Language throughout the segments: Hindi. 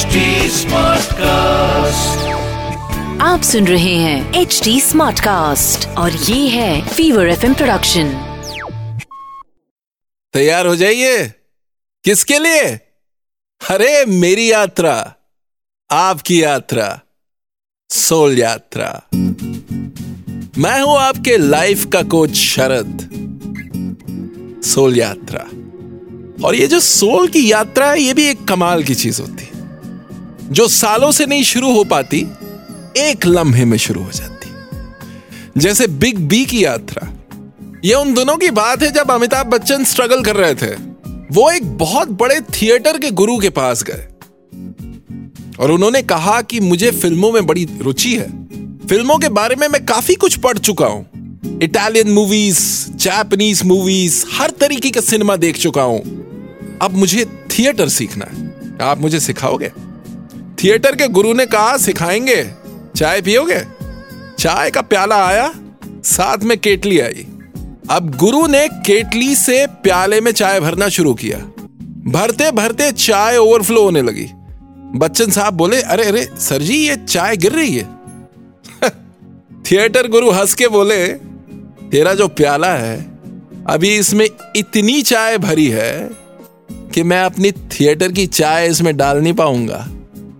HD कास्ट आप सुन रहे हैं एच डी स्मार्ट कास्ट और ये है फीवर एफ़ प्रोडक्शन तैयार हो जाइए। किसके लिए? अरे मेरी यात्रा। आपकी यात्रा। सोल यात्रा। मैं हूँ आपके लाइफ का कोच शरद। सोल यात्रा। और ये जो सोल की यात्रा है ये भी एक कमाल की चीज़ होती है। जो सालों से नहीं शुरू हो पाती, एक लम्हे में शुरू हो जाती। जैसे बिग बी की यात्रा। यह उन दिनों की बात है जब अमिताभ बच्चन स्ट्रगल कर रहे थे। वो एक बहुत बड़े थिएटर के गुरु के पास गए। और उन्होंने कहा कि मुझे फ़िल्मों में बड़ी रुचि है। फ़िल्मों के बारे में मैं काफ़ी कुछ पढ़ चुका हूँ। इटालियन मूवीज़ जापानीज मूवीज़ हर तरीके का सिनेमा देख चुका हूँ। अब मुझे थिएटर सीखना है। आप मुझे सिखाओगे? थिएटर के गुरु ने कहा, सिखाएँगे? चाय पियोगे? चाय का प्याला आया, साथ में केटली आई। अब गुरु ने केटली से प्याले में चाय भरना शुरू किया। भरते भरते चाय ओवरफ्लो होने लगी। बच्चन साहब बोले, अरे अरे, सर जी, ये चाय गिर रही है। थिएटर गुरु हंस के बोले, तेरा जो प्याला है, अभी इसमें इतनी चाय भरी है कि मैं अपनी थिएटर की चाय इसमें डाल नहीं पाऊँगा।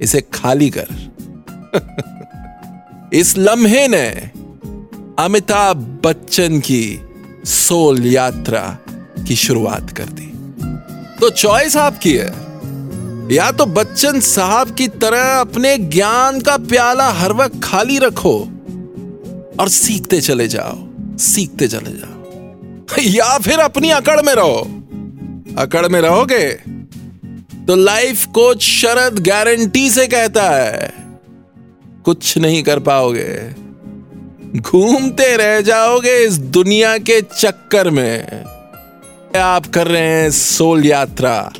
इसे खाली कर। इस लम्हे ने अमिताभ बच्चन की सोल यात्रा की शुरुआत कर दी। तो चॉइस आपकी है। या तो बच्चन साहब की तरह अपने ज्ञान का प्याला हर वक्त खाली रखो और सीखते चले जाओ, सीखते चले जाओ। या फिर अपनी अकड़ में रहो। अकड़ में रहोगे? तो लाइफ कोच शरद गारंटी से कहता है कुछ नहीं कर पाओगे। घूमते रह जाओगे इस दुनिया के चक्कर में। आप कर रहे हैं सोल यात्रा।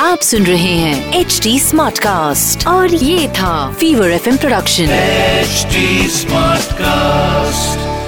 आप सुन रहे हैं एच डी स्मार्ट कास्ट और ये था fever F production H smart Smartcast.